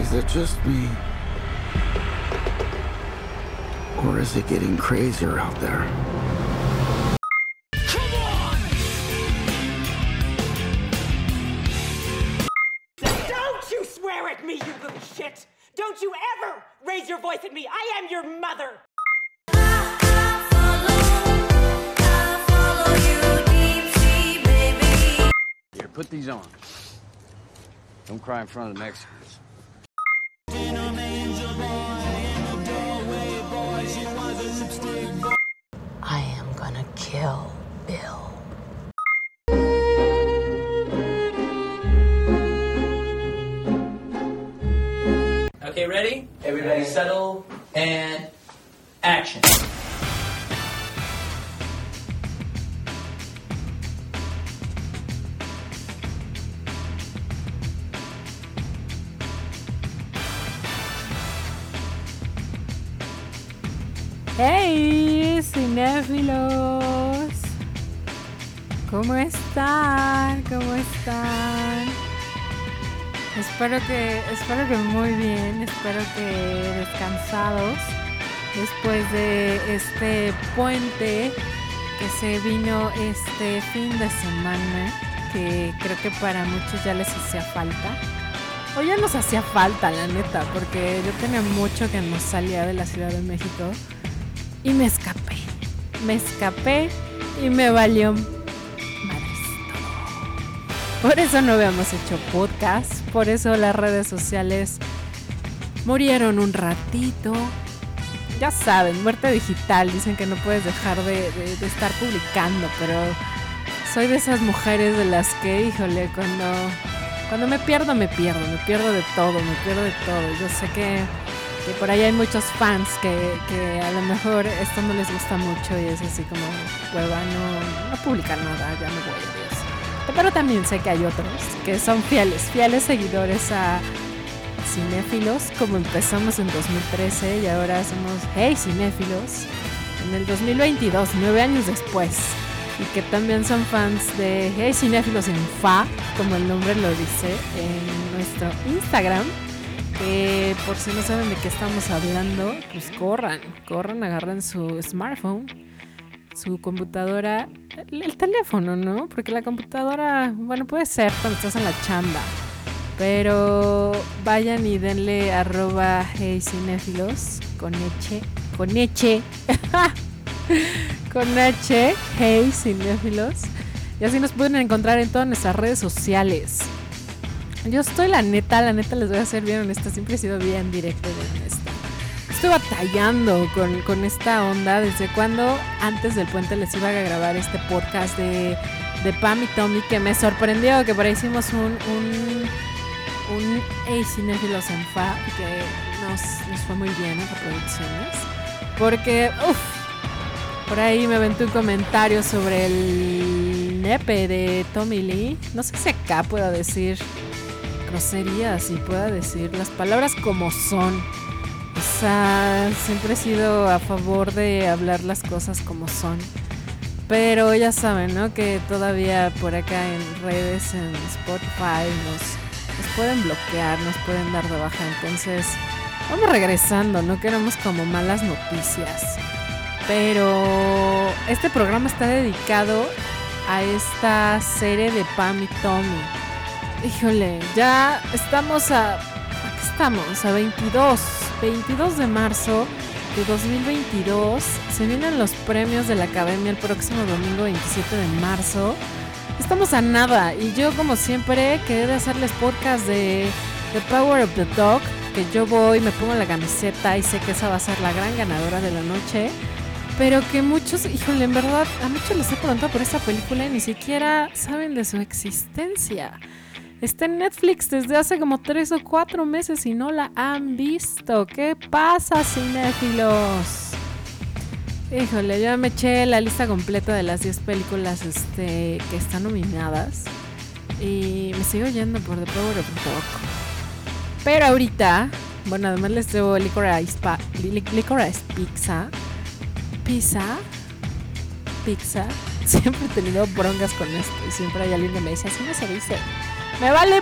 Is it just me? Or is it getting crazier out there? Don't you swear at me, you little shit! Don't you ever raise your voice at me! I am your mother! Here, put these on. Don't cry in front of the Mexicans. Kill Bill. Okay, ready? Everybody settle and action. Cinéfilos! ¿Cómo están? ¿Cómo están? Espero que, espero que muy bien, espero que descansados después de este puente que se vino este fin de semana, que creo que para muchos ya les hacía falta. O ya nos hacía falta, la neta, porque yo tenía mucho que no salía de la Ciudad de México y me. Me escapé y me valió madres. Por eso no habíamos hecho podcast, por eso las redes sociales murieron un ratito. Ya saben, muerte digital, dicen que no puedes dejar de, de- de estar publicando, pero soy de esas mujeres de las que, híjole, cuando, cuando me pierdo, me pierdo, me pierdo de todo, me pierdo de todo. Yo sé que que por ahí hay muchos fans que, que a lo mejor esto no les gusta mucho y es así como, hueva, no, no publicar nada, ya me voy, adiós. Pero también sé que hay otros que son fieles, fieles seguidores a cinéfilos, como empezamos en 2013 y ahora somos, hey, cinéfilos, en el 2022, nueve años después. Y que también son fans de Hey Cinéfilos en Fa, como el nombre lo dice, en nuestro Instagram que por si no saben de qué estamos hablando, pues corran, corran, agarren su smartphone, su computadora, el, el teléfono, ¿no? Porque la computadora, bueno, puede ser cuando estás en la chamba, pero vayan y denle arroba hey con H, con H, con H, hey cinéfilos, y así nos pueden encontrar en todas nuestras redes sociales. Yo estoy la neta, la neta les voy a ser bien honesta, siempre he sido bien directa y honesta. Estoy batallando con, con esta onda desde cuando antes del puente les iba a grabar este podcast de, de Pam y Tommy que me sorprendió, que por ahí hicimos un, un, un Hey Cinéfilos en Fa que nos, nos fue muy bien en reproducciones. Porque, uff, por ahí me aventé un comentario sobre el nepe de Tommy Lee. No sé si acá puedo decir groserías y pueda decir las palabras como son. O sea, siempre he sido a favor de hablar las cosas como son. Pero ya saben, ¿no? Que todavía por acá en redes, en Spotify, nos, nos pueden bloquear, nos pueden dar de baja. Entonces, vamos regresando, no queremos como malas noticias. Pero este programa está dedicado a esta serie de Pam y Tommy. Híjole, ya estamos a. ¿A qué estamos? A 22. 22 de marzo de 2022. Se vienen los premios de la academia el próximo domingo 27 de marzo. Estamos a nada. Y yo, como siempre, quedé de hacerles podcast de The Power of the Dog. Que yo voy, me pongo la camiseta y sé que esa va a ser la gran ganadora de la noche. Pero que muchos, híjole, en verdad, a muchos les he preguntado por esa película y ni siquiera saben de su existencia. Está en Netflix desde hace como tres o cuatro meses y no la han visto. ¿Qué pasa, cinéfilos? Híjole, yo me eché la lista completa de las 10 películas este, que están nominadas. Y me sigo yendo por The Power of Dog. Pero ahorita, bueno, además les debo Licorice, pa- Lic- Licorice Pizza. Pizza. Pizza. Siempre he tenido broncas con esto. Y siempre hay alguien que me dice, así no se dice. Me vale.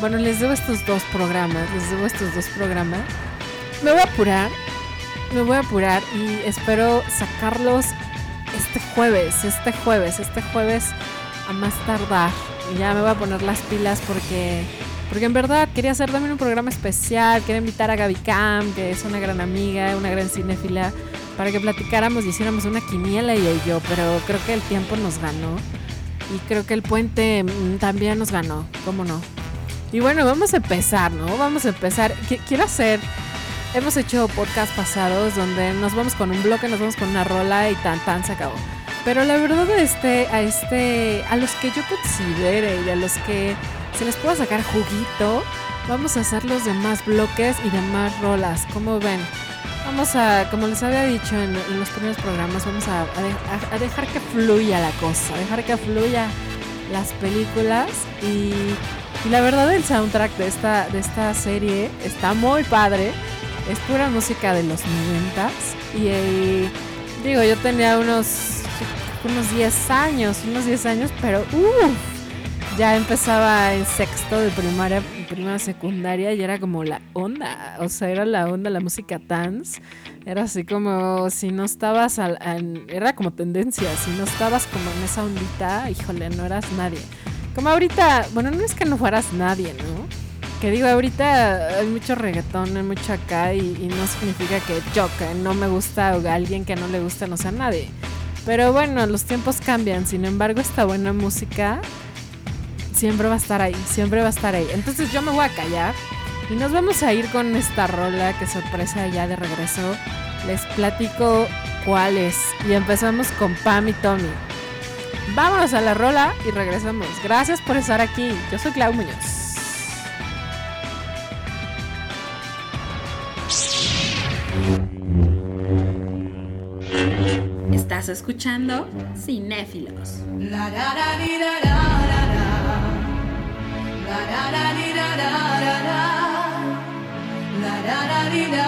Bueno, les debo estos dos programas, les debo estos dos programas. Me voy a apurar, me voy a apurar y espero sacarlos este jueves, este jueves, este jueves a más tardar. Ya me voy a poner las pilas porque porque en verdad quería hacer también un programa especial, quería invitar a Gaby Cam, que es una gran amiga, una gran cinéfila, para que platicáramos y hiciéramos una quiniela ella y yo, pero creo que el tiempo nos ganó. Y creo que el puente mm, también nos ganó, ¿cómo no? Y bueno, vamos a empezar, ¿no? Vamos a empezar. Qu- Quiero hacer. Hemos hecho podcast pasados donde nos vamos con un bloque, nos vamos con una rola y tan tan se acabó. Pero la verdad este, a este, a los que yo considere y a los que se les pueda sacar juguito, vamos a hacer los demás bloques y demás rolas. ¿Cómo ven? Vamos a, como les había dicho en, los primeros programas, vamos a, a de- a- a dejar que fluya la cosa, a dejar que fluya las películas y, la verdad el soundtrack de esta, de esta serie está muy padre. Es pura música de los noventas y digo, yo tenía unos, unos 10 años, unos 10 años, pero uff, ya empezaba en sexto de primaria, primaria secundaria y era como la onda, o sea, era la onda, la música dance, era así como si no estabas, al, era como tendencia, si no estabas como en esa ondita, híjole, no eras nadie. Como ahorita, bueno, no es que no fueras nadie, ¿no? Que digo, ahorita hay mucho reggaetón, hay mucho acá y, y no significa que yo, que no me gusta o alguien que no le gusta no sea nadie. Pero bueno, los tiempos cambian, sin embargo, esta buena música siempre va a estar ahí, siempre va a estar ahí. Entonces yo me voy a callar y nos vamos a ir con esta rola que sorpresa ya de regreso. Les platico cuál es y empezamos con Pam y Tommy. Vámonos a la rola y regresamos. Gracias por estar aquí. Yo soy Clau Muñoz. Estás escuchando Cinéfilos. La da da dee da da da da. La da da dee da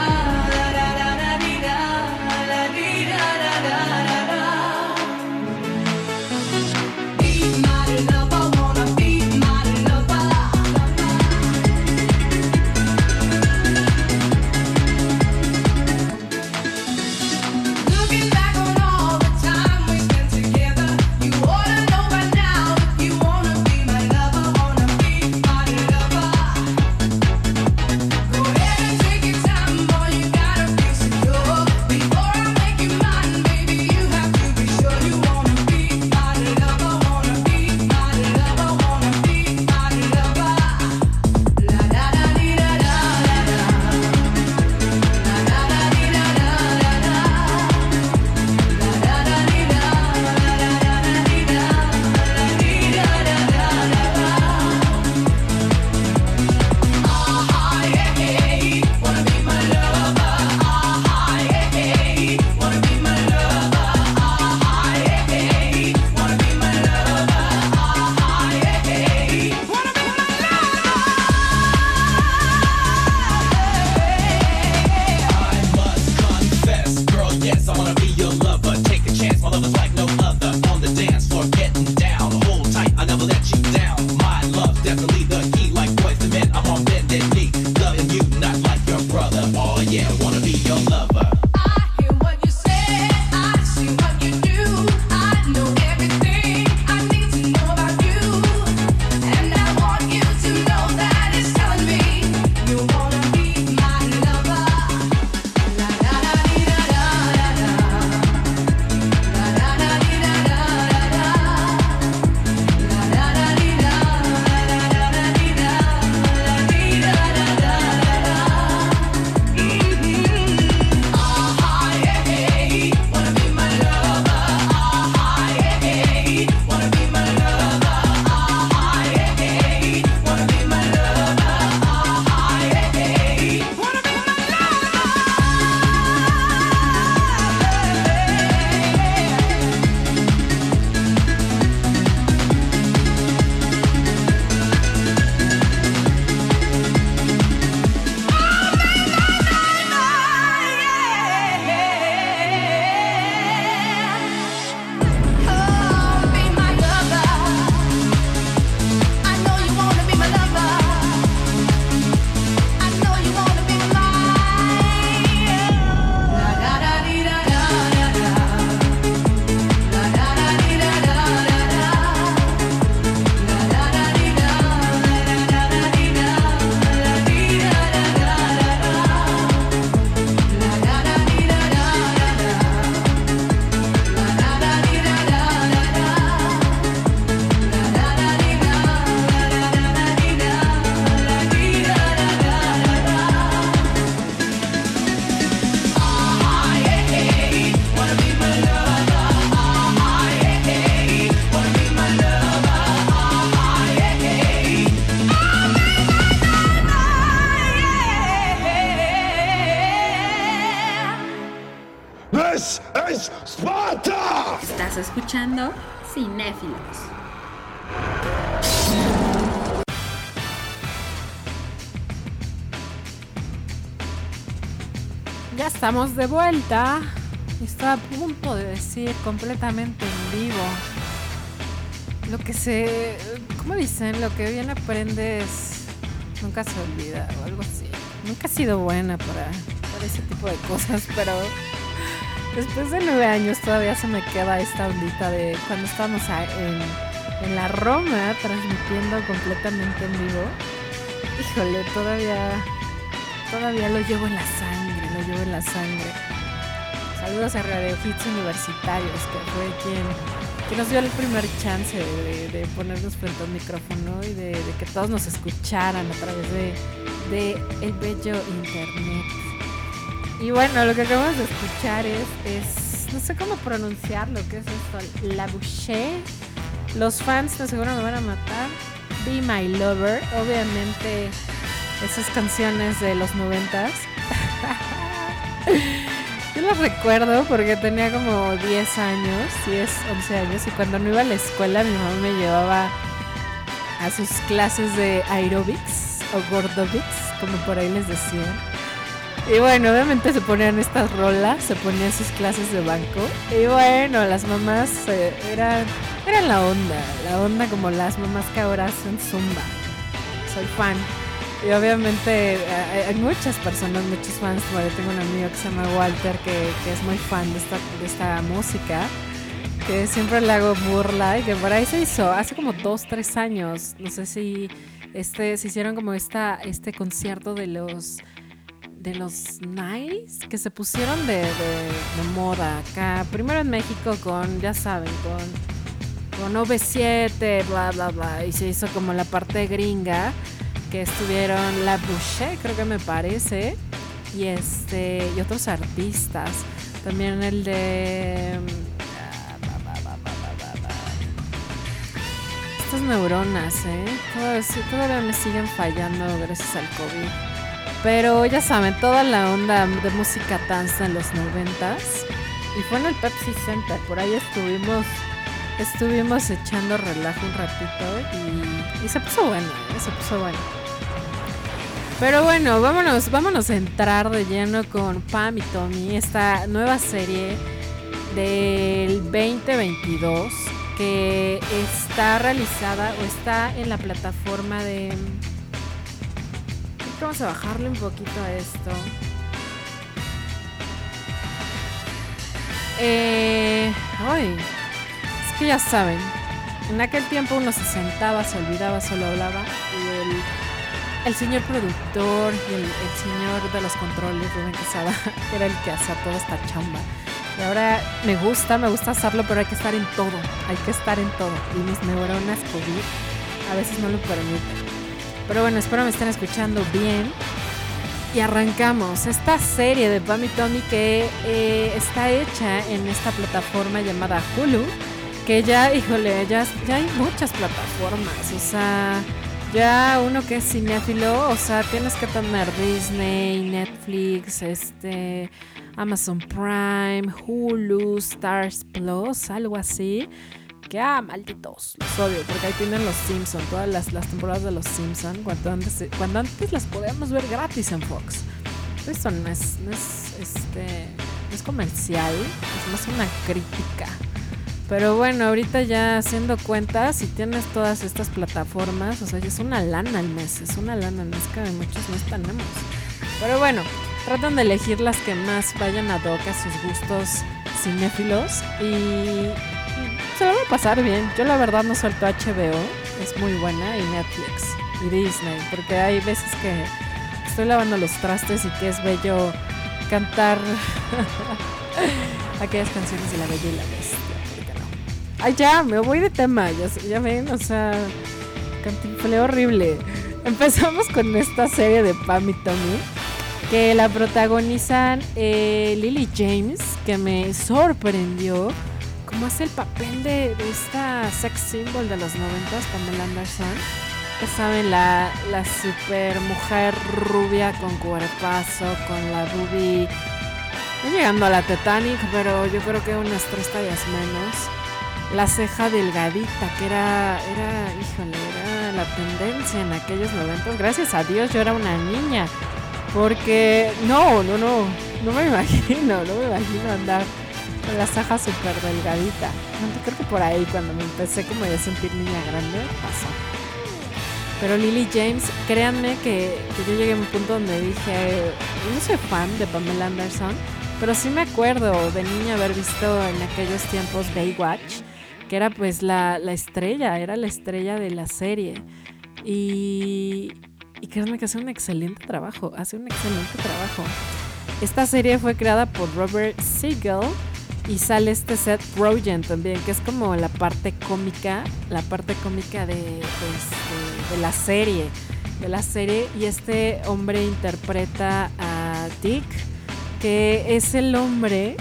da da. De vuelta. Estaba a punto de decir completamente en vivo. Lo que se. ¿Cómo dicen? Lo que bien aprendes nunca se olvida o algo así. Nunca he sido buena para, para ese tipo de cosas, pero después de nueve años todavía se me queda esta ondita de cuando estábamos en, en la Roma transmitiendo completamente en vivo. Híjole, todavía, todavía lo llevo en la sangre, en la sangre. Saludos a Radio Hits Universitarios, que fue quien, quien nos dio el primer chance de, ponernos frente a un micrófono y de, que todos nos escucharan a través de, el bello internet. Y bueno, lo que acabamos de escuchar es, es no sé cómo pronunciarlo, ¿qué es esto? La Boucher. Los fans de seguro me van a matar. Be My Lover, obviamente esas canciones de los noventas. Yo las recuerdo porque tenía como 10 años, 10, 11 años, y cuando no iba a la escuela mi mamá me llevaba a sus clases de aerobics o gordobics, como por ahí les decían. Y bueno, obviamente se ponían estas rolas, se ponían sus clases de banco. Y bueno, las mamás eh, eran, eran la onda, la onda como las mamás que ahora hacen zumba. Soy fan. Y obviamente eh, hay, muchas personas, muchos fans. Bueno, tengo un amigo que se llama Walter que, que es muy fan de esta, de esta música. Que siempre le hago burla y que por ahí se hizo hace como dos, tres años. No sé si este, se hicieron como esta, este concierto de los de los Nice que se pusieron de, de- de moda acá. Primero en México con, ya saben, con, con OV7, bla, bla, bla. Y se hizo como la parte gringa que estuvieron La Boucher, creo que me parece. Y este y otros artistas. También el de... mm. Estas neuronas, ¿eh? Todavía, todavía me siguen fallando gracias al COVID. Pero ya saben, toda la onda de música danza en los noventas. Y fue en el Pepsi Center, por ahí estuvimos estuvimos echando relajo un ratito y, y se puso bueno, ¿eh? se puso bueno. Pero bueno, vámonos, vámonos a entrar de lleno con Pam y Tommy, esta nueva serie del 2022 que está realizada o está en la plataforma de Vamos a bajarle un poquito a esto. Eh, ay, es que ya saben, en aquel tiempo uno se sentaba, se olvidaba, solo hablaba el, señor productor y el, señor de los controles, Rubén Quesada, era el que hacía toda esta chamba. Y ahora me gusta, me gusta hacerlo, pero hay que estar en todo, hay que estar en todo. Y mis neuronas COVID a veces no lo permiten. Pero bueno, espero me estén escuchando bien. Y arrancamos esta serie de Pam y Tommy que eh, está hecha en esta plataforma llamada Hulu. Que ya, híjole, ya, ya hay muchas plataformas. O sea, ya uno que es cinéfilo, o sea, tienes que tener Disney, Netflix, este, Amazon Prime, Hulu, Stars Plus, algo así. Que ah, malditos, los odio, porque ahí tienen los Simpsons, todas las, las temporadas de los Simpsons, cuando antes, cuando antes las podíamos ver gratis en Fox. Eso no es, no es, este, no es comercial, es más una crítica. Pero bueno, ahorita ya haciendo cuentas, si tienes todas estas plataformas, o sea, es una lana al mes, es una lana al mes que muchos no tenemos. Pero bueno, tratan de elegir las que más vayan ad hoc a sus gustos cinéfilos y, y se lo va a pasar bien. Yo la verdad no suelto HBO, es muy buena, y Netflix y Disney, porque hay veces que estoy lavando los trastes y que es bello cantar aquellas canciones de la Bella y la Bestia. Ay, ya, me voy de tema, ya, ya ven, o sea, cantinflé horrible. Empezamos con esta serie de Pam y Tommy, que la protagonizan eh, Lily James, que me sorprendió como hace el papel de, de esta sex symbol de los noventas, Pamela Anderson. Ya saben, la, la super mujer rubia con cuerpazo, con la boobie. No llegando a la Titanic, pero yo creo que unas tres tallas menos. La ceja delgadita, que era, era, híjole, era la tendencia en aquellos momentos. Gracias a Dios yo era una niña, porque no, no, no, no me imagino, no me imagino andar con la ceja súper delgadita. Creo que por ahí cuando me empecé como a sentir niña grande, pasó. Pero Lily James, créanme que, que yo llegué a un punto donde dije, no soy fan de Pamela Anderson, pero sí me acuerdo de niña haber visto en aquellos tiempos Baywatch, que era pues la, la estrella, era la estrella de la serie. Y, y créanme que hace un excelente trabajo, hace un excelente trabajo. Esta serie fue creada por Robert Siegel y sale este Seth Rogen también, que es como la parte cómica, la parte cómica de, este- de la serie, de la serie. Y este hombre interpreta a Dick, que es el hombre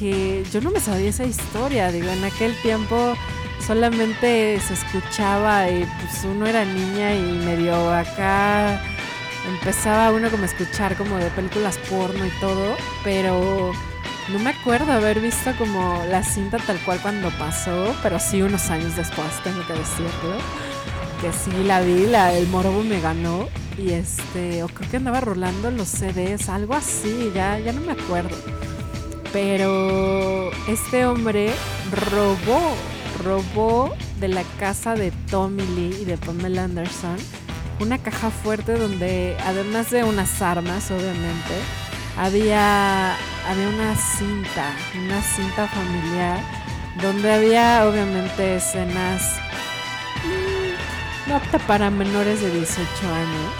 que yo no me sabía esa historia, digo, en aquel tiempo solamente se escuchaba y pues uno era niña y medio acá empezaba uno como a escuchar como de películas porno y todo, pero no me acuerdo haber visto como la cinta tal cual cuando pasó, pero sí unos años después, tengo que decirlo. Que sí la vi, la, el morbo me ganó. Y este, o creo que andaba rolando los CDs, algo así, ya, ya no me acuerdo. Pero este hombre robó, robó de la casa de Tommy Lee y de Pamela Anderson una caja fuerte donde, además de unas armas, obviamente, había, había una cinta, una cinta familiar, donde había obviamente escenas mm, no apta para menores de 18 años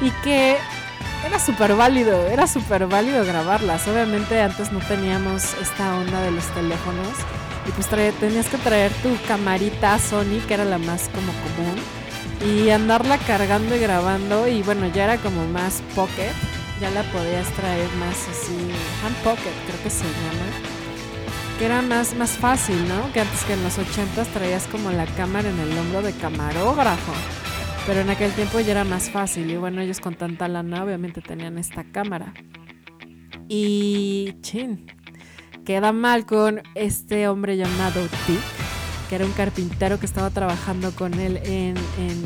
y que era súper válido, era súper válido grabarlas. Obviamente antes no teníamos esta onda de los teléfonos y pues tenías que traer tu camarita Sony, que era la más como común, y andarla cargando y grabando y bueno, ya era como más pocket, ya la podías traer más así, hand pocket creo que se llama. Que era más, más fácil, ¿no? Que antes que en los 80 traías como la cámara en el hombro de camarógrafo. Pero en aquel tiempo ya era más fácil. Y bueno, ellos con tanta lana obviamente tenían esta cámara. Y chin, queda mal con este hombre llamado Dick, que era un carpintero que estaba trabajando con él en, en,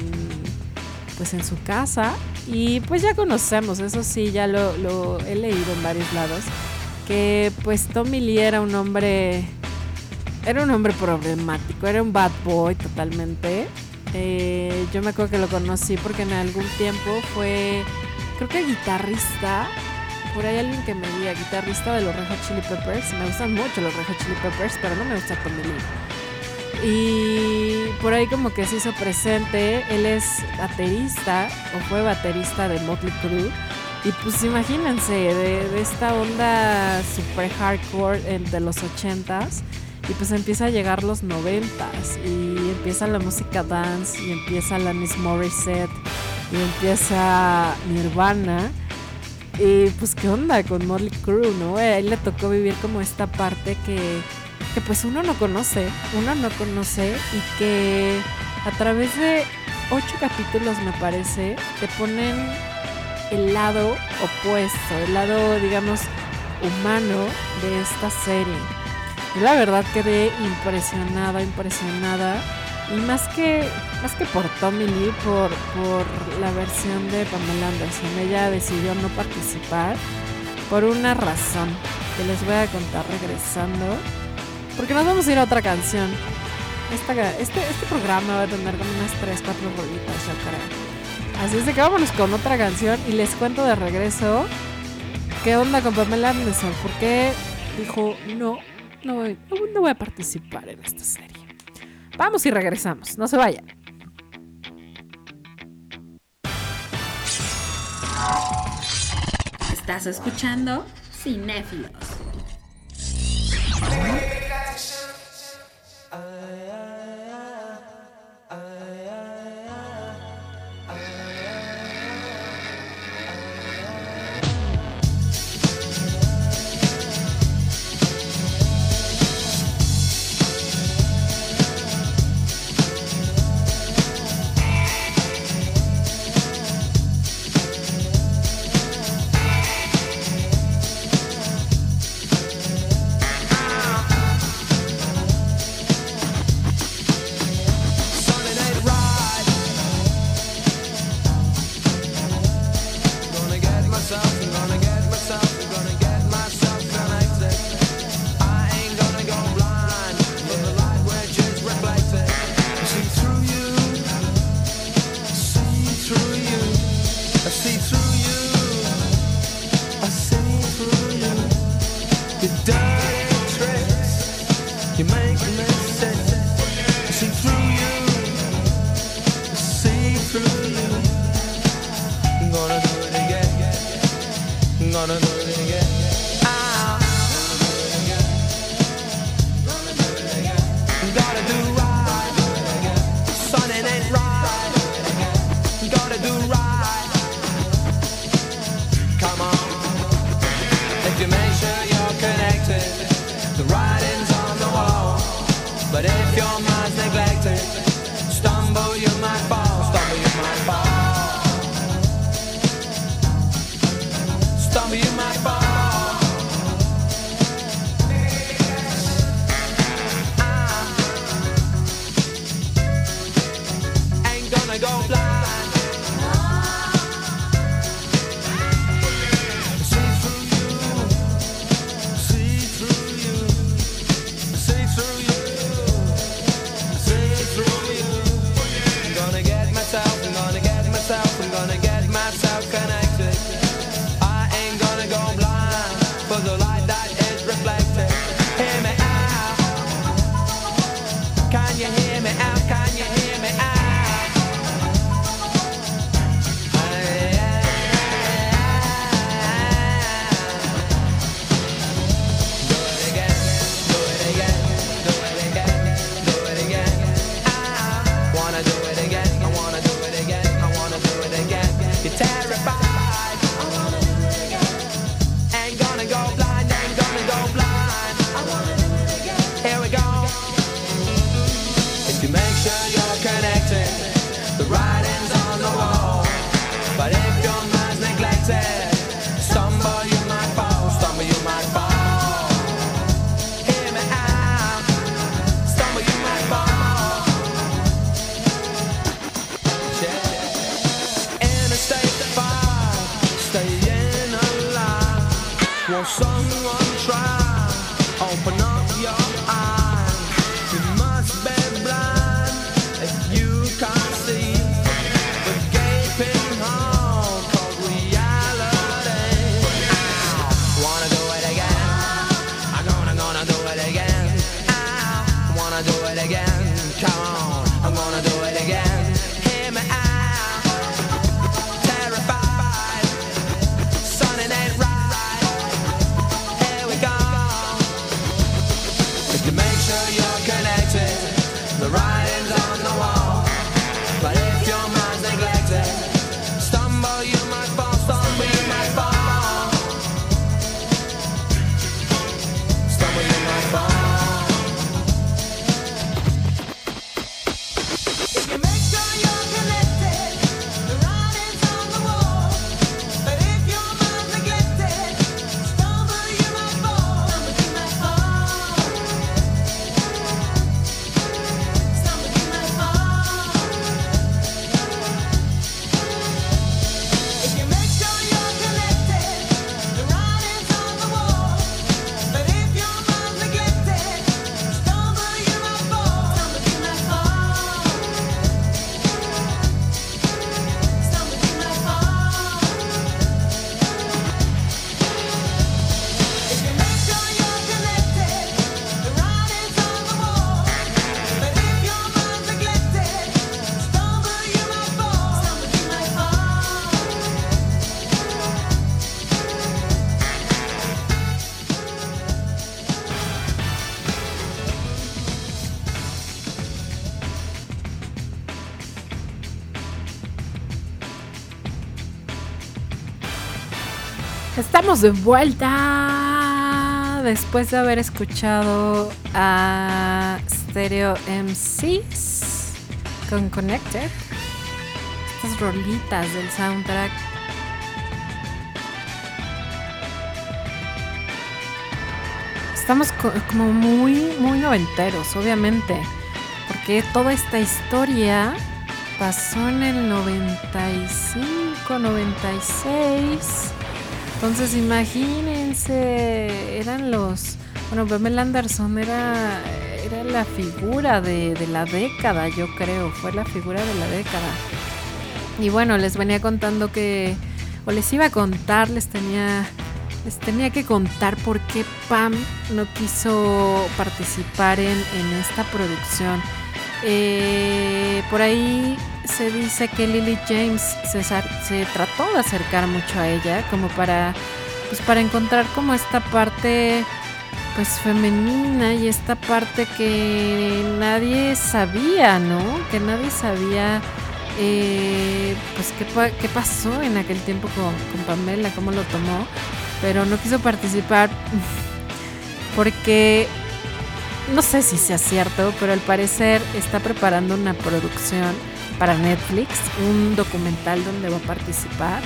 pues en su casa. Y pues ya conocemos, eso sí, ya lo, lo he leído en varios lados, que pues Tommy Lee era un hombre, era un hombre problemático, era un bad boy totalmente. Eh, yo me acuerdo que lo conocí porque en algún tiempo fue, creo que guitarrista, por ahí alguien que me diga, guitarrista de los Red Hot Chili Peppers. Me gustan mucho los Red Hot Chili Peppers, pero no me gusta Lee. Y por ahí como que se hizo presente, él es baterista o fue baterista de Motley Crue. Y pues imagínense, de, de esta onda super hardcore eh, de los 80s. Y pues empieza a llegar los 90s y empieza la música dance y empieza la Miss Morissette y empieza Nirvana. Y pues qué onda con Motley Crue, ¿no? A él le tocó vivir como esta parte que, que pues uno no conoce, uno no conoce y que a través de ocho capítulos me parece te ponen el lado opuesto, el lado digamos humano de esta serie. Yo la verdad quedé impresionada, impresionada. Y más que, más que por Tommy Lee, por, por la versión de Pamela Anderson. Ella decidió no participar por una razón que les voy a contar regresando. Porque nos vamos a ir a otra canción. Este, este programa va a tener como unas 3, 4 rolitas, yo creo. Así es que vámonos con otra canción y les cuento de regreso qué onda con Pamela Anderson. ¿Por qué dijo no, no voy, no, voy a participar en esta serie? Vamos y regresamos, no se vayan. Estás escuchando Cinéfilos. de vuelta después de haber escuchado a Stereo MCs con Connected. Estas rolitas del soundtrack. Estamos como muy, muy noventeros, obviamente. Porque toda esta historia pasó en el 95, 96. Entonces imagínense, eran los... Bueno, Pamela Anderson era, era la figura de, la década, yo creo, fue la figura de la década. Y bueno, les venía contando que, o les iba a contar, les tenía, les tenía que contar por qué Pam no quiso participar en, en esta producción. Eh, por ahí se dice que Lily James se, trató de acercar mucho a ella como para, pues para encontrar como esta parte pues femenina y esta parte que nadie sabía, ¿no? Que nadie sabía eh, pues qué, qué, pasó en aquel tiempo con, con Pamela, cómo lo tomó, pero no quiso participar porque no sé si sea cierto, pero al parecer está preparando una producción para Netflix, un documental donde va a participar.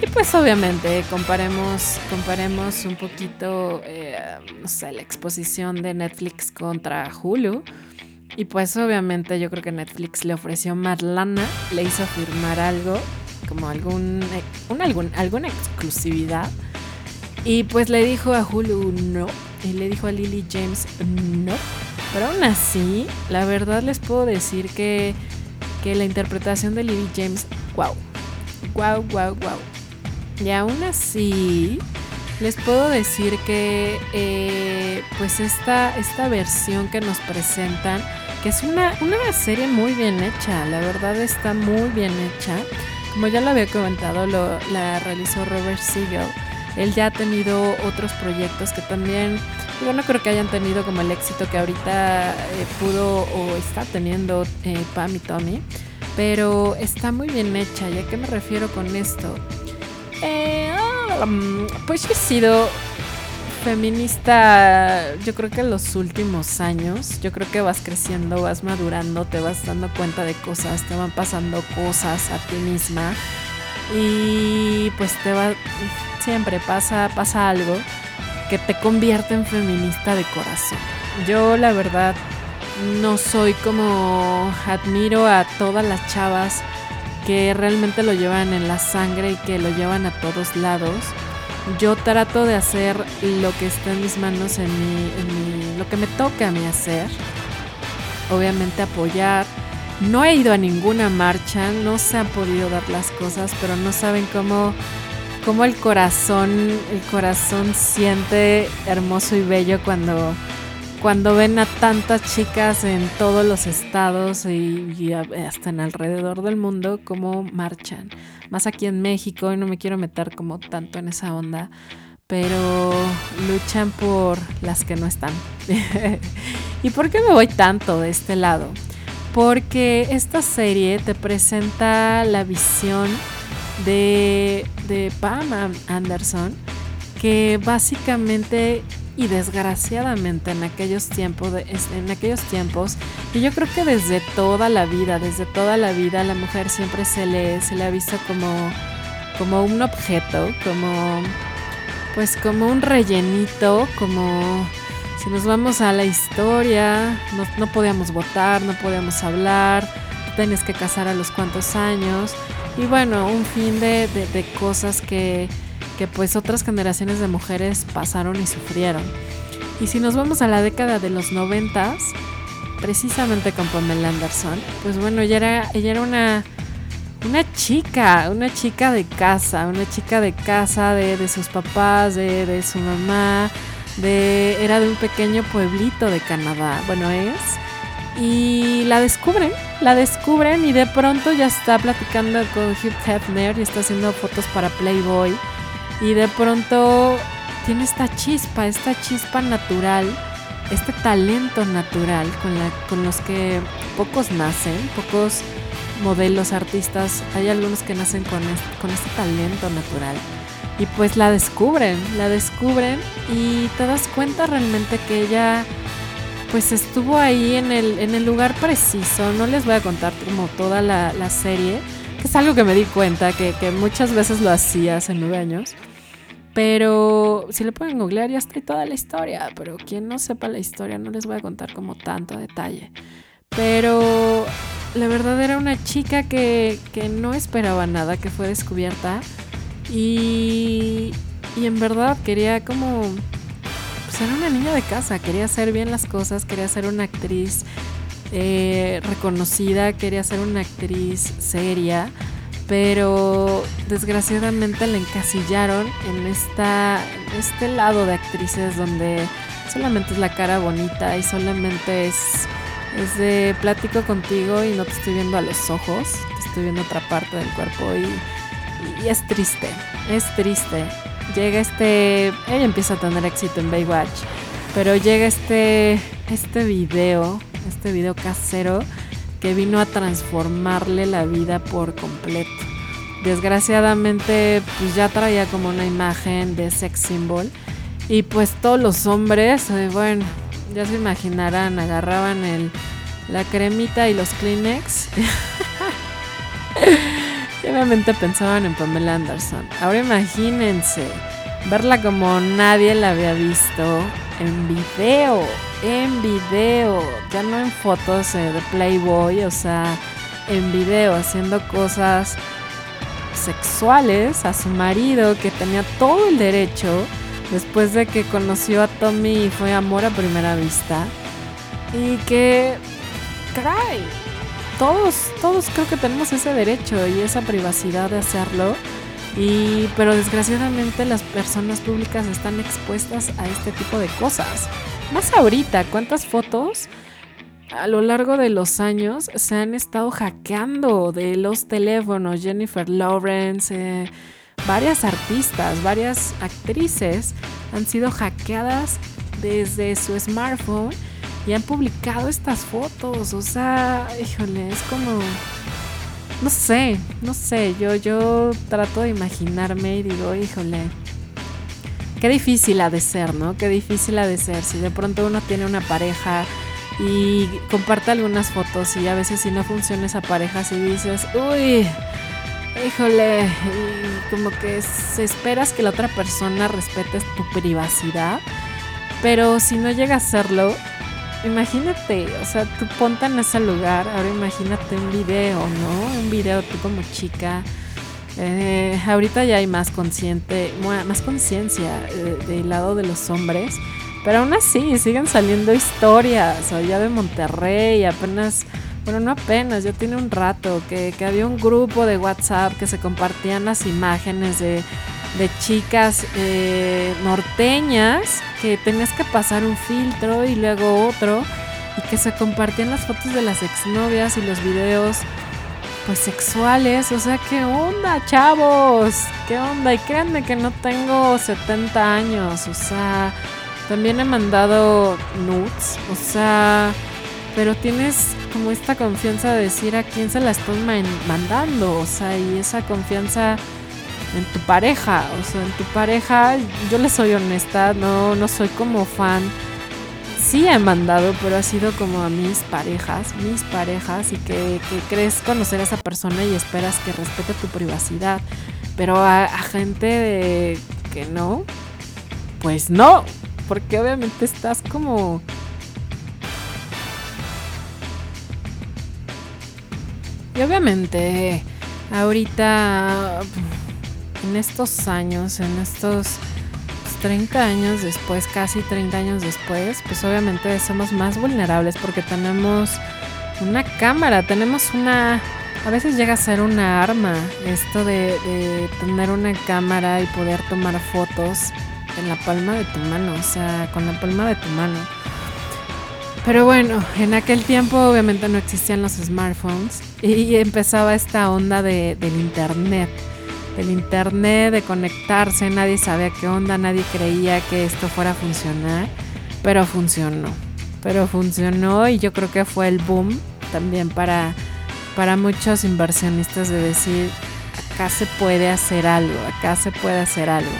Y pues obviamente comparemos, comparemos un poquito, eh, no la exposición de Netflix contra Hulu. Y pues obviamente yo creo que Netflix le ofreció más lana, le hizo firmar algo, como algún, un, algún, alguna exclusividad. Y pues le dijo a Hulu no. Y le dijo a Lily James no. Pero aún así, la verdad les puedo decir que, que la interpretación de Lily James, wow. Wow, wow, wow. Y aún así, les puedo decir que eh, pues esta, esta versión que nos presentan, que es una, una serie muy bien hecha, la verdad está muy bien hecha. Como ya lo había comentado, lo, la realizó Robert Siegel. Él ya ha tenido otros proyectos que también, yo no creo que hayan tenido como el éxito que ahorita eh, pudo o está teniendo eh, Pam y Tommy, pero está muy bien hecha. ¿Y a qué me refiero con esto? Eh, um, pues yo he sido feminista, yo creo que en los últimos años, yo creo que vas creciendo, vas madurando, te vas dando cuenta de cosas, te van pasando cosas a ti misma y pues te va, siempre pasa, pasa algo que te convierte en feminista de corazón. Yo la verdad no soy como admiro a todas las chavas que realmente lo llevan en la sangre y que lo llevan a todos lados. Yo trato de hacer lo que está en mis manos, en, mi, en mi- lo que me toca a mí hacer. Obviamente apoyar. No he ido a ninguna marcha, no se han podido dar las cosas, pero no saben cómo, cómo el corazón, el corazón siente hermoso y bello cuando, cuando ven a tantas chicas en todos los estados y, hasta en alrededor del mundo cómo marchan. Más aquí en México, y no me quiero meter como tanto en esa onda, pero luchan por las que no están. ¿Y por qué me voy tanto de este lado? Porque esta serie te presenta la visión de, de Pam An- Anderson, que básicamente y desgraciadamente en aquellos tiempos, en aquellos tiempos, y yo creo que desde toda la vida, desde toda la vida, la mujer siempre se le, se le ha visto como, como un objeto, como pues como un rellenito, como si nos vamos a la historia, no, no podíamos votar, no podíamos hablar, tenías que casar a los cuantos años, y bueno, un fin de, de- cosas que, que pues otras generaciones de mujeres pasaron y sufrieron. Y si nos vamos a la década de los noventas, precisamente con Pamela Anderson, pues bueno, ella era, ella era una, una chica, una chica de casa, una chica de casa de, de sus papás, de, de su mamá, de, era de un pequeño pueblito de Canadá, bueno es, y la descubren, la descubren y de pronto ya está platicando con Hugh Hefner y está haciendo fotos para Playboy y de pronto tiene esta chispa, esta chispa natural, este talento natural con, la, con los que pocos nacen, pocos modelos, artistas, hay algunos que nacen con, es- con este talento natural. Y pues la descubren, la descubren y te das cuenta realmente que ella pues estuvo ahí en el, en el lugar preciso. No les voy a contar como toda la, la serie, que es algo que me di cuenta, que, que muchas veces lo hacía hace nueve años. Pero si le pueden googlear ya ahí toda la historia. Pero quien no sepa la historia no les voy a contar como tanto detalle. Pero la verdad era una chica que, que no esperaba nada, que fue descubierta. Y, y en verdad quería como... Pues era una niña de casa, quería hacer bien las cosas, quería ser una actriz eh, reconocida, quería ser una actriz seria, pero desgraciadamente la encasillaron en, esta, este lado de actrices donde solamente es la cara bonita y solamente es, es de platico contigo y no te estoy viendo a los ojos, te estoy viendo otra parte del cuerpo y es triste, es triste. Llega este, ella empieza a tener éxito en Baywatch, pero llega este, este video, este video casero que vino a transformarle la vida por completo. Desgraciadamente, pues ya traía como una imagen de sex symbol y pues todos los hombres, eh, bueno, ya se imaginarán, agarraban el, la cremita y los Kleenex. obviamente pensaban en Pamela Anderson. Ahora imagínense verla como nadie la había visto en video, en video, ya no en fotos eh, de Playboy, o sea, en video, haciendo cosas sexuales a su marido que tenía todo el derecho después de que conoció a Tommy y fue amor a primera vista. Y que, caray, todos, todos creo que tenemos ese derecho y esa privacidad de hacerlo. Y, pero desgraciadamente las personas públicas están expuestas a este tipo de cosas. Más ahorita, ¿cuántas fotos a lo largo de los años se han estado hackeando de los teléfonos? Jennifer Lawrence, eh, varias artistas, varias actrices han sido hackeadas desde su smartphone y han publicado estas fotos. O sea, híjole, es como. No sé, no sé. Yo, yo trato de imaginarme y digo, híjole. Qué difícil ha de ser, ¿no? Qué difícil ha de ser. Si de pronto uno tiene una pareja y comparte algunas fotos y a veces si no funciona esa pareja, si dices, uy, híjole, y como que esperas que la otra persona respete tu privacidad, pero si no llega a hacerlo, imagínate, o sea, tú ponte en ese lugar, ahora imagínate un video, ¿no? Un video tú como chica. Eh, ahorita ya hay más consciente, más conciencia eh, del lado de los hombres, pero aún así siguen saliendo historias, allá de Monterrey, apenas, bueno, no apenas, ya tiene un rato, que, que había un grupo de WhatsApp que se compartían las imágenes de, de chicas eh, norteñas que tenías que pasar un filtro y luego otro y que se compartían las fotos de las exnovias y los videos pues sexuales, o sea, ¿qué onda, chavos? ¿Qué onda? Y créanme que no tengo 70 años, o sea, también he mandado nudes, o sea, pero tienes como esta confianza de decir a quién se la estoy man- mandando, o sea, y esa confianza en tu pareja, o sea, en tu pareja, yo le soy honesta, no, no soy como fan. Sí he mandado, pero ha sido como a mis parejas, mis parejas, y que, que crees conocer a esa persona y esperas que respete tu privacidad. Pero a, a gente de que no, pues no, porque obviamente estás como... Y obviamente ahorita, en estos años, en estos 30 años después, casi 30 años después, pues obviamente somos más vulnerables porque tenemos una cámara, tenemos una... A veces llega a ser una arma esto de, tener una cámara y poder tomar fotos en la palma de tu mano, o sea, con la palma de tu mano. Pero bueno, en aquel tiempo obviamente no existían los smartphones y empezaba esta onda de, del internet. Del internet, de conectarse, nadie sabía qué onda, nadie creía que esto fuera a funcionar, pero funcionó. Pero funcionó y yo creo que fue el boom también para, para muchos inversionistas de decir, acá se puede hacer algo, acá se puede hacer algo.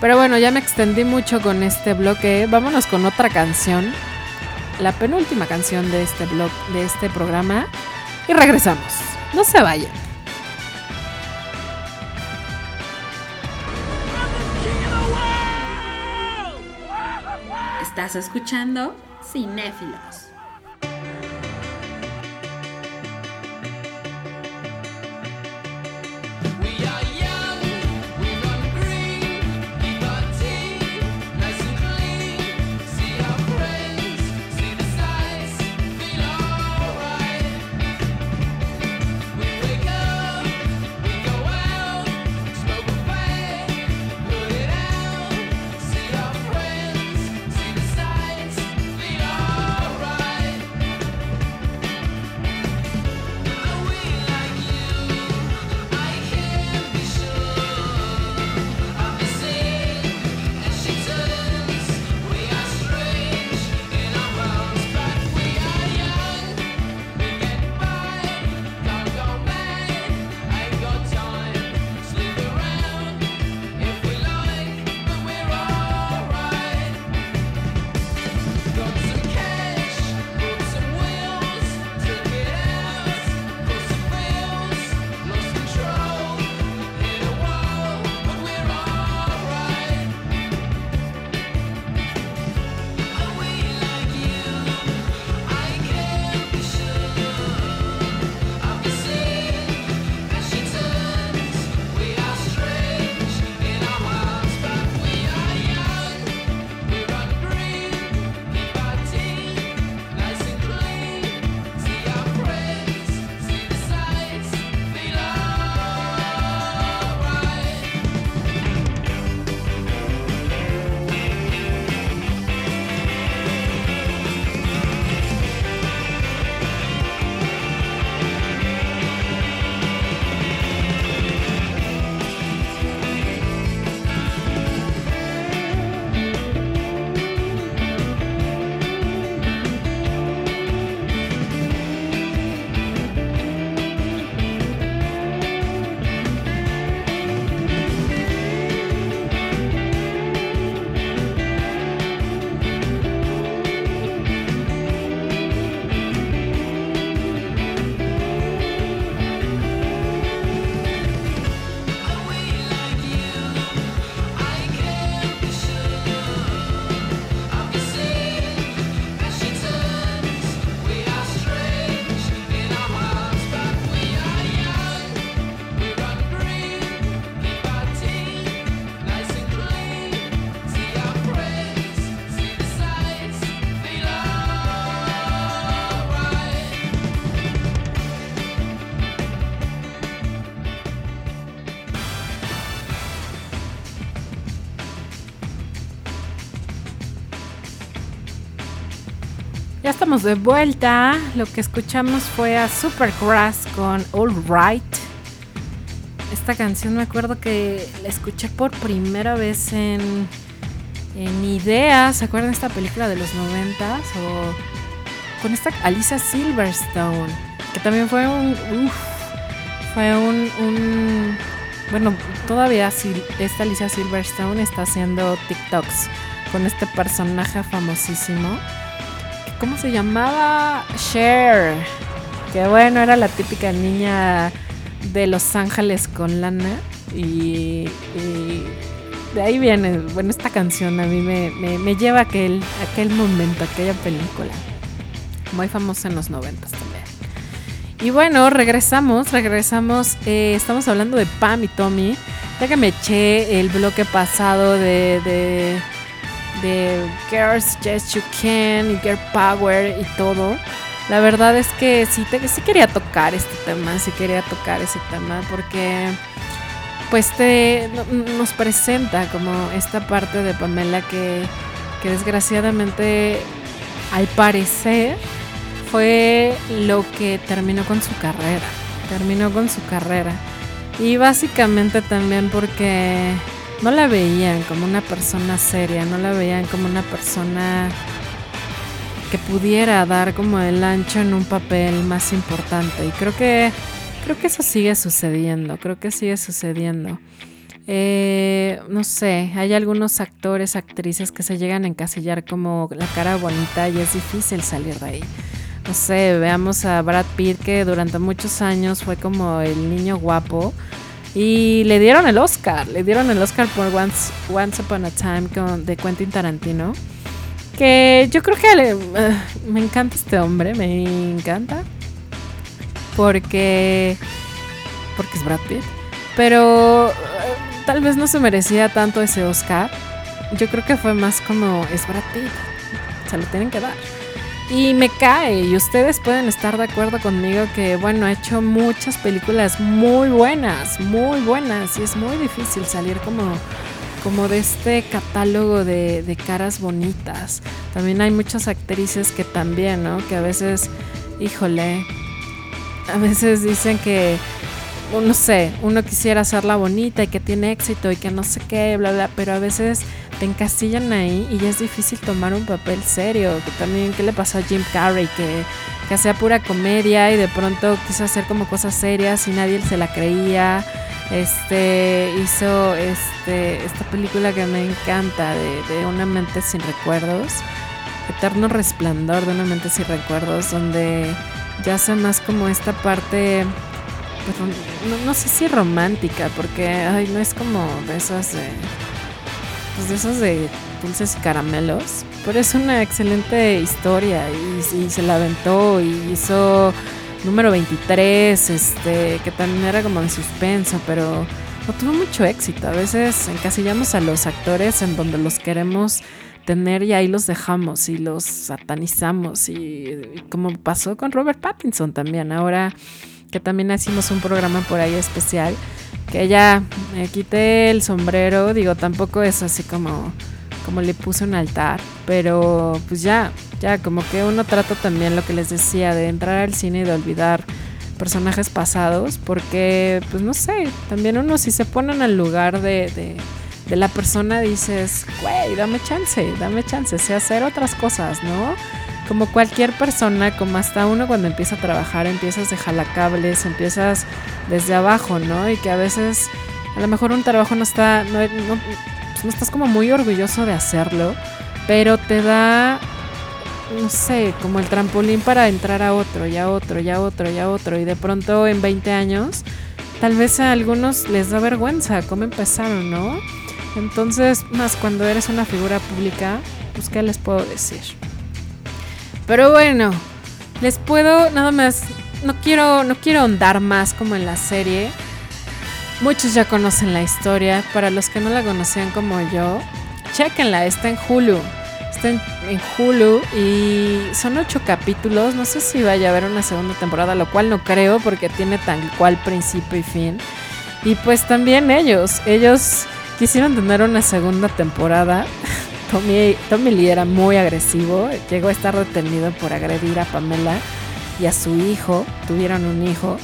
Pero bueno, ya me extendí mucho con este bloque. Vámonos con otra canción. La penúltima canción de este blog, de este programa. Y regresamos. No se vayan. Estás escuchando Cinéfilos. Estamos de vuelta. Lo que escuchamos fue a Supergrass con All Right. Esta canción me acuerdo que la escuché por primera vez en, en Idea. ¿Se acuerdan de esta película de los noventas? O con esta Alicia Silverstone. Que también fue un. uf, fue un, un- Bueno, todavía esta Alicia Silverstone está haciendo TikToks con este personaje famosísimo. ¿Cómo se llamaba? Cher. Que bueno, era la típica niña de Los Ángeles con lana. Y, de ahí viene, bueno, esta canción a mí me, lleva a aquel, momento, a aquella película. Muy famosa en los noventas también. Y bueno, regresamos, regresamos. eh, estamos hablando de Pam y Tommy. Ya que me eché el bloque pasado de, de Girls Just You Can y Girl Power y todo. La verdad es que sí, te- sí quería tocar este tema, sí quería tocar ese tema porque pues te no- nos presenta como esta parte de Pamela que, que desgraciadamente al parecer fue lo que terminó con su carrera. Terminó con su carrera. Y básicamente también porque no la veían como una persona seria, no la veían como una persona que pudiera dar como el ancho en un papel más importante. Y creo que creo que eso sigue sucediendo, creo que sigue sucediendo. Eh, no sé, hay algunos actores, actrices que se llegan a encasillar como la cara bonita y es difícil salir de ahí. No sé, veamos a Brad Pitt que durante muchos años fue como el niño guapo y le dieron el Oscar, le dieron el Oscar por Once, Once Upon a Time con, de Quentin Tarantino. Que yo creo que eh, me encanta este hombre, me encanta. Porque, porque es Brad Pitt. Pero eh, tal vez no se merecía tanto ese Oscar. Yo creo que fue más como es Brad Pitt. Se lo tienen que dar. Y me cae, y ustedes pueden estar de acuerdo conmigo que, bueno, ha hecho muchas películas muy buenas, muy buenas, y es muy difícil salir como, como de este catálogo de, de caras bonitas. También hay muchas actrices que también, ¿no? Que a veces, híjole, a veces dicen que, no sé, uno quisiera hacerla bonita y que tiene éxito y que no sé qué, bla, bla, pero a veces te encasillan ahí y ya es difícil tomar un papel serio. Que también, ¿qué le pasó a Jim Carrey? Que, que hacía pura comedia y de pronto quiso hacer como cosas serias y nadie se la creía. Este hizo este, esta película que me encanta de, de Una mente sin recuerdos. Eterno resplandor de una mente sin recuerdos, donde ya hace más como esta parte, pues, no, no sé si romántica, porque ay, no es como de esas de, pues de de dulces y caramelos, pero es una excelente historia y, se la aventó y hizo número 23, este, que también era como de suspenso, pero no tuvo mucho éxito. A veces encasillamos a los actores en donde los queremos tener y ahí los dejamos y los satanizamos y como pasó con Robert Pattinson también ahora que también hicimos un programa por ahí especial que ya me quité el sombrero digo tampoco es así como como le puse un altar pero pues ya ya como que uno trata también lo que les decía de entrar al cine y de olvidar personajes pasados porque pues no sé también uno si se ponen al lugar de, de de la persona dices, güey, dame chance, dame chance, sé hacer otras cosas, ¿no? Como cualquier persona, como hasta uno cuando empieza a trabajar, empiezas de jalacables, empiezas desde abajo, ¿no? Y que a veces a lo mejor un trabajo no está, pues no estás como muy orgulloso de hacerlo, pero te da, no sé, como el trampolín para entrar a otro, y a otro, y a otro, y a otro, y de pronto en 20 años, tal vez a algunos les da vergüenza cómo empezaron, ¿no? Entonces, más cuando eres una figura pública, pues qué les puedo decir. Pero bueno, les puedo nada más no quiero no quiero ahondar más como en la serie. Muchos ya conocen la historia, para los que no la conocían como yo, chequenla, está en Hulu. Está en, en Hulu y son ocho capítulos. No sé si vaya a haber una segunda temporada, lo cual no creo porque tiene tal cual principio y fin. Y pues también ellos, ellos quisieron tener una segunda temporada. Tommy, Tommy Lee era muy agresivo, llegó a estar detenido por agredir a Pamela y a su hijo, tuvieron un hijo,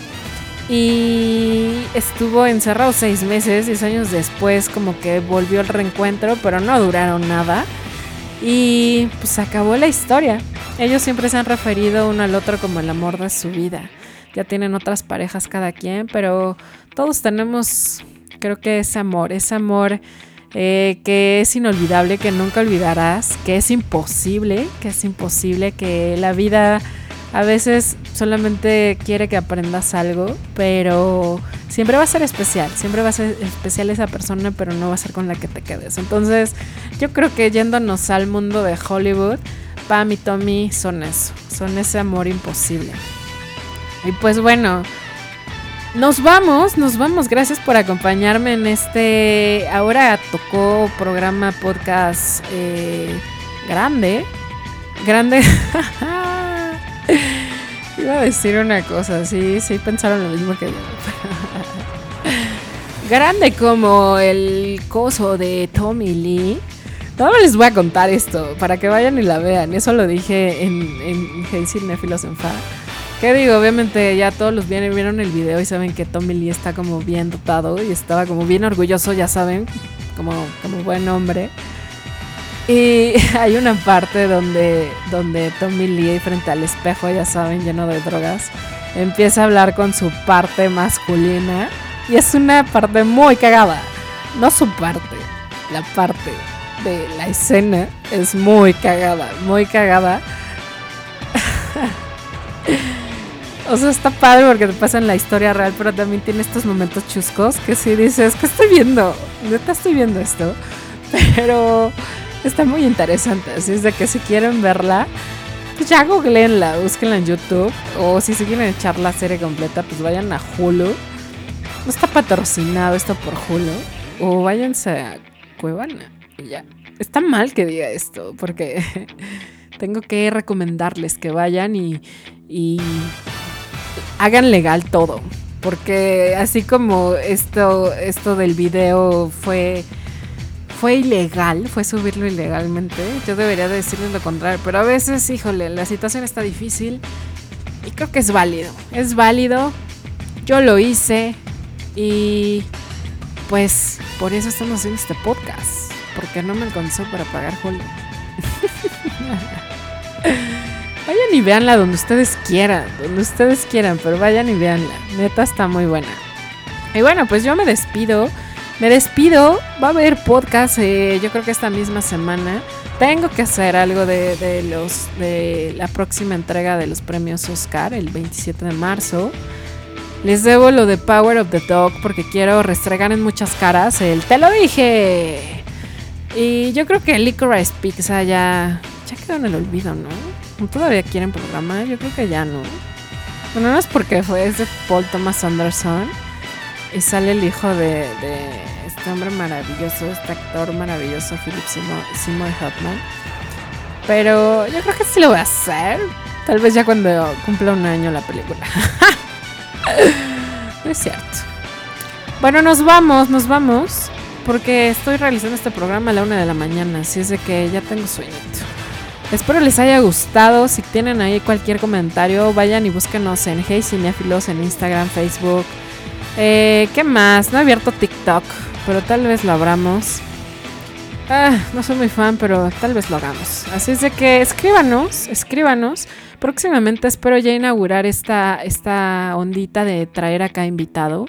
y estuvo encerrado seis meses, diez años después como que volvió al reencuentro, pero no duraron nada. Y pues acabó la historia. Ellos siempre se han referido uno al otro como el amor de su vida. Ya tienen otras parejas cada quien, pero todos tenemos, creo que ese amor, ese amor eh, que es inolvidable, que nunca olvidarás, que es imposible, que es imposible, que la vida a veces solamente quiere que aprendas algo, pero siempre va a ser especial, siempre va a ser especial esa persona, pero no va a ser con la que te quedes. Entonces, yo creo que yéndonos al mundo de Hollywood, Pam y Tommy son eso, son ese amor imposible. Y pues bueno, nos vamos, nos vamos. Gracias por acompañarme en este. Ahora tocó programa podcast eh, grande. Grande. Iba a decir una cosa, sí, sí pensaron lo mismo que yo. grande como el coso de Tommy Lee. No les voy a contar esto para que vayan y la vean. Eso lo dije en, en Cinefilos en Fa. ¿Qué digo? Obviamente ya todos los vieron el video y saben que Tommy Lee está como bien dotado y estaba como bien orgulloso, ya saben, como, como buen hombre. Y hay una parte donde, donde Tommy Lee frente al espejo, ya saben, lleno de drogas, empieza a hablar con su parte masculina. Y es una parte muy cagada. No su parte, la parte de la escena es muy cagada, muy cagada. O sea, está padre porque te pasa en la historia real, pero también tiene estos momentos chuscos que si dices, ¿qué estoy viendo? Neta estoy viendo esto. Pero está muy interesante. Así es de que si quieren verla, pues ya googleenla, búsquenla en YouTube. O si se quieren echar la serie completa, pues vayan a Hulu. No está patrocinado esto por Hulu. O váyanse a Cuevana. Y ya. Está mal que diga esto, porque tengo que recomendarles que vayan y, y hagan legal todo. Porque así como esto, esto del video fue, fue ilegal, fue subirlo ilegalmente, yo debería de decirles lo contrario. Pero a veces, híjole, la situación está difícil y creo que es válido. Es válido. Yo lo hice y pues por eso estamos haciendo este podcast. Porque no me alcanzó para pagar Hulu. Vayan y véanla donde ustedes quieran, donde ustedes quieran, pero vayan y véanla. Neta está muy buena. Y bueno, pues yo me despido. Me despido. Va a haber podcast, eh, yo creo que esta misma semana. Tengo que hacer algo de, de los de la próxima entrega de los premios Oscar, el 27 de marzo. Les debo lo de Power of the Dog porque quiero restregar en muchas caras el te lo dije. Y yo creo que Licorice Pizza ya, ya quedó en el olvido, ¿no? ¿Todavía quieren programa? Yo creo que ya no. Bueno, no es porque fue es de Paul Thomas Anderson y sale el hijo de, de este hombre maravilloso, este actor maravilloso, Philip Seymour, Seymour Hoffman. Pero yo creo que sí lo voy a hacer. Tal vez ya cuando cumpla un año la película. no es cierto. Bueno, nos vamos, nos vamos. Porque estoy realizando este programa a la una de la mañana. Así es de que ya tengo sueñito. Espero les haya gustado. Si tienen ahí cualquier comentario, vayan y búsquenos en Hey Cinefilos en Instagram, Facebook. Eh, ¿Qué más? No he abierto TikTok, pero tal vez lo abramos. Ah, no soy muy fan, pero tal vez lo hagamos. Así es de que escríbanos, escríbanos. Próximamente espero ya inaugurar esta, esta ondita de traer acá invitado.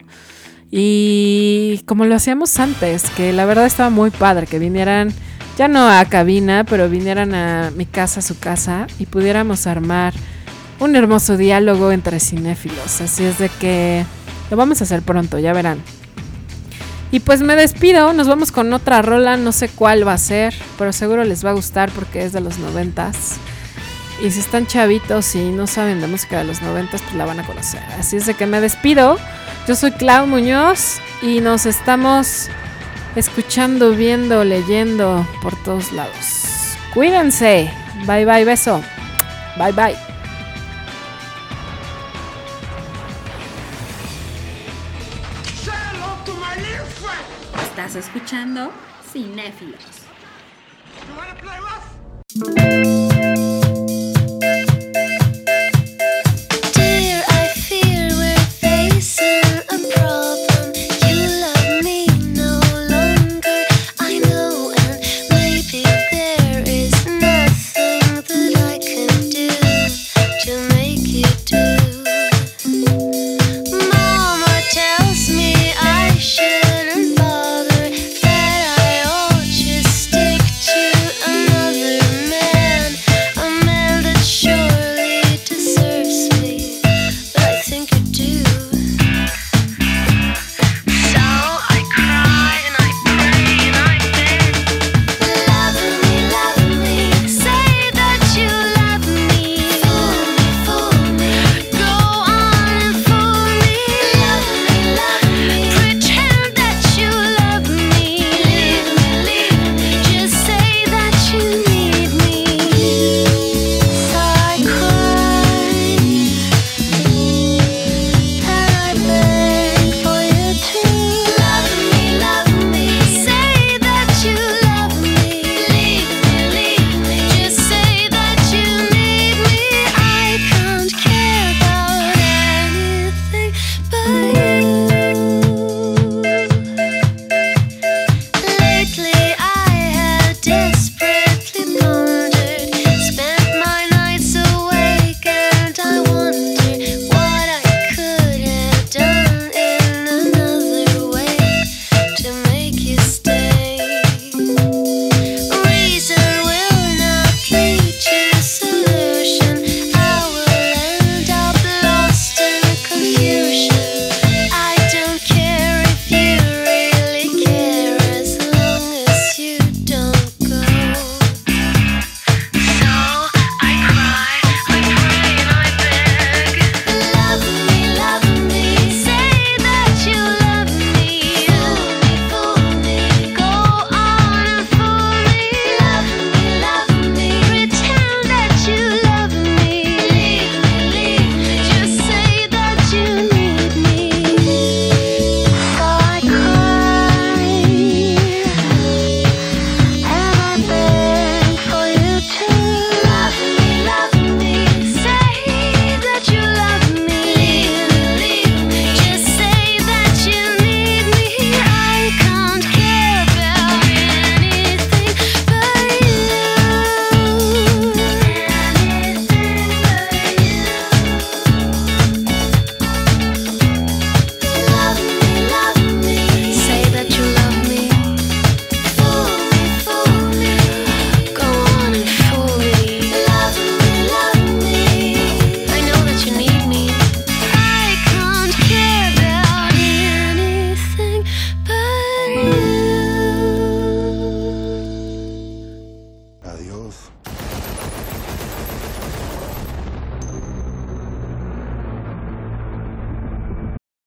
Y como lo hacíamos antes, que la verdad estaba muy padre, que vinieran ya no a cabina, pero vinieran a mi casa, a su casa, y pudiéramos armar un hermoso diálogo entre cinéfilos. Así es de que lo vamos a hacer pronto, ya verán. Y pues me despido, nos vamos con otra rola, no sé cuál va a ser, pero seguro les va a gustar porque es de los noventas. Y si están chavitos y no saben de música de los noventas, pues la van a conocer. Así es de que me despido. Yo soy Clau Muñoz y nos estamos escuchando, viendo, leyendo por todos lados. Cuídense. Bye bye, beso. Bye bye. Estás escuchando Cinéfilos.